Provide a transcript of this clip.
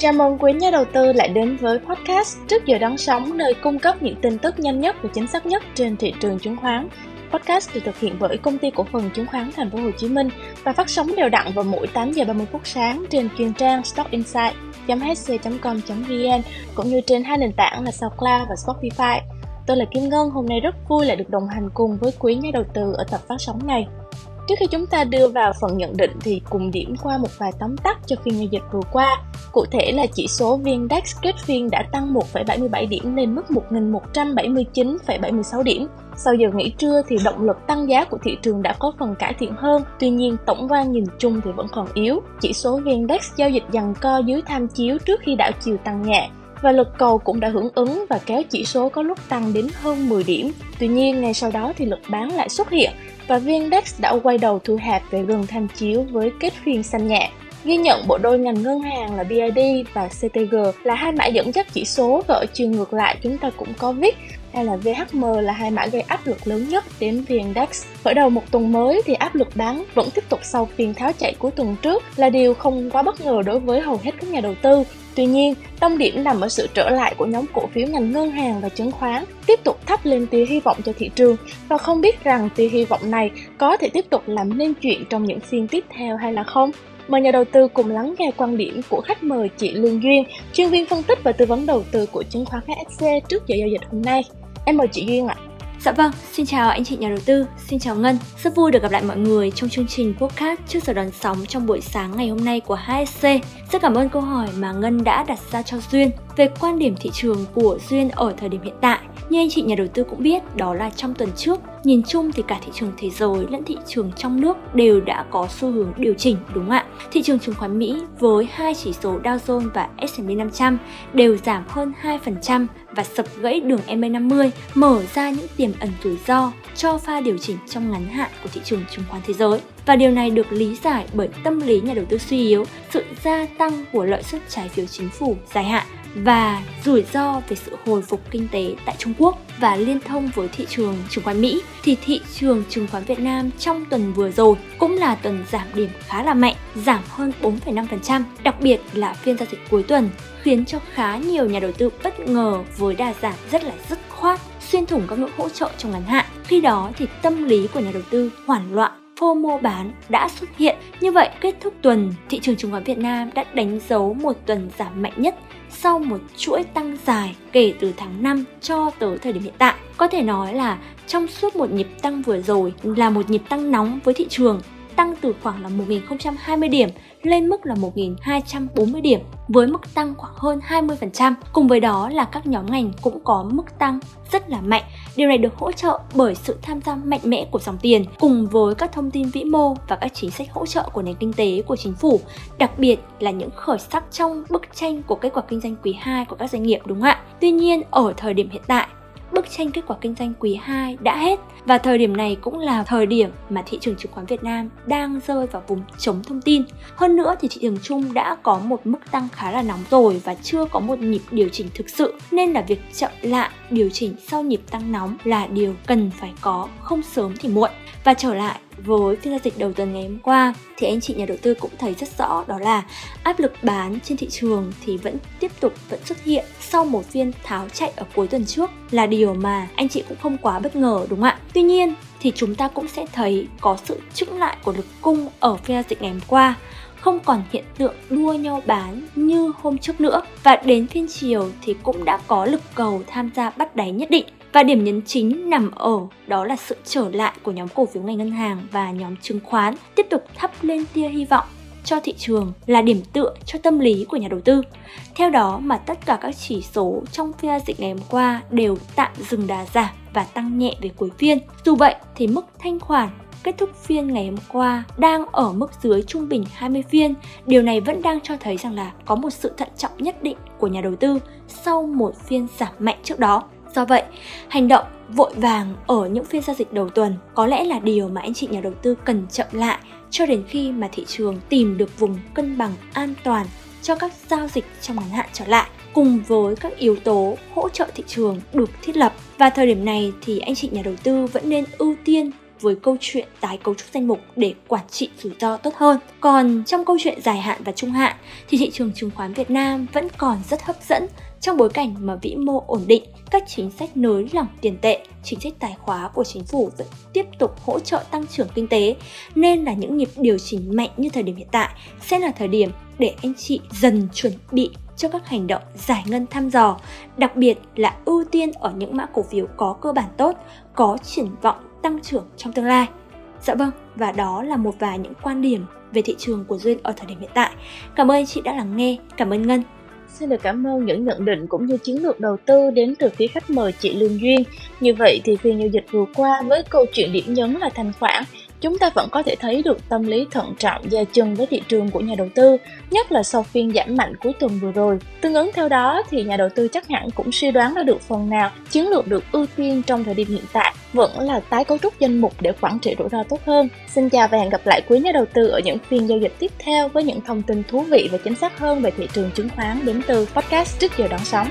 Chào mừng quý nhà đầu tư lại đến với podcast Trước giờ đón sóng nơi cung cấp những tin tức nhanh nhất và chính xác nhất trên thị trường chứng khoán. Podcast được thực hiện bởi công ty cổ phần chứng khoán Thành phố Hồ Chí Minh và phát sóng đều đặn vào mỗi 8 giờ 30 phút sáng trên chuyên trang Stock Insight hc.com.vn cũng như trên hai nền tảng là SoundCloud và Spotify. Tôi là Kim Ngân, hôm nay rất vui lại được đồng hành cùng với quý nhà đầu tư ở tập phát sóng này. Trước khi chúng ta đưa vào phần nhận định thì cùng điểm qua một vài tóm tắt cho phiên giao dịch vừa qua. Cụ thể là chỉ số VN-Index kết phiên đã tăng 1,77 điểm lên mức 1.179,76 điểm. Sau giờ nghỉ trưa thì động lực tăng giá của thị trường đã có phần cải thiện hơn, tuy nhiên tổng quan nhìn chung thì vẫn còn yếu. Chỉ số VN-Index giao dịch dần co dưới tham chiếu trước khi đảo chiều tăng nhẹ, và lực cầu cũng đã hưởng ứng và kéo chỉ số có lúc tăng đến hơn 10 điểm. Tuy nhiên, ngay sau đó thì lực bán lại xuất hiện và VN-Index đã quay đầu thu hẹp về gần tham chiếu với kết phiên xanh nhẹ. Ghi nhận bộ đôi ngành ngân hàng là BID và CTG là hai mã dẫn dắt chỉ số và ở chiều ngược lại chúng ta cũng có VIX hay là VHM là hai mã gây áp lực lớn nhất đến VN-Index. Khởi đầu một tuần mới thì áp lực bán vẫn tiếp tục sau phiên tháo chạy cuối tuần trước là điều không quá bất ngờ đối với hầu hết các nhà đầu tư. Tuy nhiên, tâm điểm nằm ở sự trở lại của nhóm cổ phiếu ngành ngân hàng và chứng khoán, tiếp tục thắp lên tia hy vọng cho thị trường và không biết rằng tia hy vọng này có thể tiếp tục làm nên chuyện trong những phiên tiếp theo hay là không. Mời nhà đầu tư cùng lắng nghe quan điểm của khách mời chị Lương Duyên, chuyên viên phân tích và tư vấn đầu tư của chứng khoán HSC trước giờ giao dịch hôm nay. Em mời chị Duyên ạ. Dạ vâng, xin chào anh chị nhà đầu tư, xin chào Ngân. Rất vui được gặp lại mọi người trong chương trình podcast trước giờ đón sóng trong buổi sáng ngày hôm nay của HSC. Rất cảm ơn câu hỏi mà Ngân đã đặt ra cho Duyên về quan điểm thị trường của Duyên ở thời điểm hiện tại. Như anh chị nhà đầu tư cũng biết, đó là trong tuần trước, nhìn chung thì cả thị trường thế giới lẫn thị trường trong nước đều đã có xu hướng điều chỉnh đúng không ạ? Thị trường chứng khoán Mỹ với hai chỉ số Dow Jones và S&P 500 đều giảm hơn 2% và sập gãy đường MA50, mở ra những tiềm ẩn rủi ro cho pha điều chỉnh trong ngắn hạn của thị trường chứng khoán thế giới. Và điều này được lý giải bởi tâm lý nhà đầu tư suy yếu, sự gia tăng của lợi suất trái phiếu chính phủ dài hạn và rủi ro về sự hồi phục kinh tế tại Trung Quốc và liên thông với thị trường chứng khoán Mỹ thì thị trường chứng khoán Việt Nam trong tuần vừa rồi cũng là tuần giảm điểm khá là mạnh, giảm hơn 4,5%, đặc biệt là phiên giao dịch cuối tuần khiến cho khá nhiều nhà đầu tư bất ngờ với đà giảm rất là dứt khoát xuyên thủng các ngưỡng hỗ trợ trong ngắn hạn. Khi đó thì tâm lý của nhà đầu tư hoảng loạn FOMO bán đã xuất hiện. Như vậy, kết thúc tuần, thị trường chứng khoán Việt Nam đã đánh dấu một tuần giảm mạnh nhất sau một chuỗi tăng dài kể từ tháng 5 cho tới thời điểm hiện tại. Có thể nói là trong suốt một nhịp tăng vừa rồi là một nhịp tăng nóng với thị trường tăng từ khoảng là 1020 điểm lên mức là 1.240 điểm với mức tăng khoảng hơn 20%. Cùng với đó là các nhóm ngành cũng có mức tăng rất là mạnh. Điều này được hỗ trợ bởi sự tham gia mạnh mẽ của dòng tiền cùng với các thông tin vĩ mô và các chính sách hỗ trợ của nền kinh tế của chính phủ, đặc biệt là những khởi sắc trong bức tranh của kết quả kinh doanh quý 2 của các doanh nghiệp đúng không ạ? Tuy nhiên ở thời điểm hiện tại bức tranh kết quả kinh doanh quý 2 đã hết và thời điểm này cũng là thời điểm mà thị trường chứng khoán Việt Nam đang rơi vào vùng chống thông tin. Hơn nữa thì thị trường chung đã có một mức tăng khá là nóng rồi và chưa có một nhịp điều chỉnh thực sự nên là việc chậm lại điều chỉnh sau nhịp tăng nóng là điều cần phải có, không sớm thì muộn. Và trở lại với phiên giao dịch đầu tuần ngày hôm qua, thì anh chị nhà đầu tư cũng thấy rất rõ đó là áp lực bán trên thị trường thì vẫn tiếp tục, vẫn xuất hiện sau một phiên tháo chạy ở cuối tuần trước là điều mà anh chị cũng không quá bất ngờ, đúng không ạ? Tuy nhiên thì chúng ta cũng sẽ thấy có sự chững lại của lực cung ở phiên giao dịch ngày hôm qua, không còn hiện tượng đua nhau bán như hôm trước nữa và đến phiên chiều thì cũng đã có lực cầu tham gia bắt đáy nhất định và điểm nhấn chính nằm ở đó là sự trở lại của nhóm cổ phiếu ngành ngân hàng và nhóm chứng khoán tiếp tục thắp lên tia hy vọng cho thị trường là điểm tựa cho tâm lý của nhà đầu tư. Theo đó mà tất cả các chỉ số trong phiên giao dịch ngày hôm qua đều tạm dừng đà giảm và tăng nhẹ về cuối phiên. Dù vậy thì mức thanh khoản kết thúc phiên ngày hôm qua đang ở mức dưới trung bình 20 phiên. Điều này vẫn đang cho thấy rằng là có một sự thận trọng nhất định của nhà đầu tư sau một phiên giảm mạnh trước đó. Do vậy, hành động vội vàng ở những phiên giao dịch đầu tuần có lẽ là điều mà anh chị nhà đầu tư cần chậm lại cho đến khi mà thị trường tìm được vùng cân bằng an toàn cho các giao dịch trong ngắn hạn trở lại cùng với các yếu tố hỗ trợ thị trường được thiết lập. Và thời điểm này thì anh chị nhà đầu tư vẫn nên ưu tiên với câu chuyện tái cấu trúc danh mục để quản trị rủi ro tốt hơn. Còn trong câu chuyện dài hạn và trung hạn thì thị trường chứng khoán Việt Nam vẫn còn rất hấp dẫn trong bối cảnh mà vĩ mô ổn định, các chính sách nới lỏng tiền tệ, chính sách tài khóa của chính phủ vẫn tiếp tục hỗ trợ tăng trưởng kinh tế, nên là những nhịp điều chỉnh mạnh như thời điểm hiện tại sẽ là thời điểm để anh chị dần chuẩn bị cho các hành động giải ngân thăm dò, đặc biệt là ưu tiên ở những mã cổ phiếu có cơ bản tốt, có triển vọng tăng trưởng trong tương lai. Dạ vâng, và đó là một vài những quan điểm về thị trường của Duyên ở thời điểm hiện tại. Cảm ơn chị đã lắng nghe, cảm ơn Ngân. Xin được cảm ơn những nhận định cũng như chiến lược đầu tư đến từ phía khách mời chị Lương Duyên. Như vậy thì phiên giao dịch vừa qua với câu chuyện điểm nhấn là thanh khoản chúng ta vẫn có thể thấy được tâm lý thận trọng gia chân với thị trường của nhà đầu tư, nhất là sau phiên giảm mạnh cuối tuần vừa rồi. Tương ứng theo đó thì nhà đầu tư chắc hẳn cũng suy đoán ra được phần nào chiến lược được ưu tiên trong thời điểm hiện tại vẫn là tái cấu trúc danh mục để quản trị rủi ro tốt hơn. Xin chào và hẹn gặp lại quý nhà đầu tư ở những phiên giao dịch tiếp theo với những thông tin thú vị và chính xác hơn về thị trường chứng khoán đến từ podcast trước giờ đón sóng.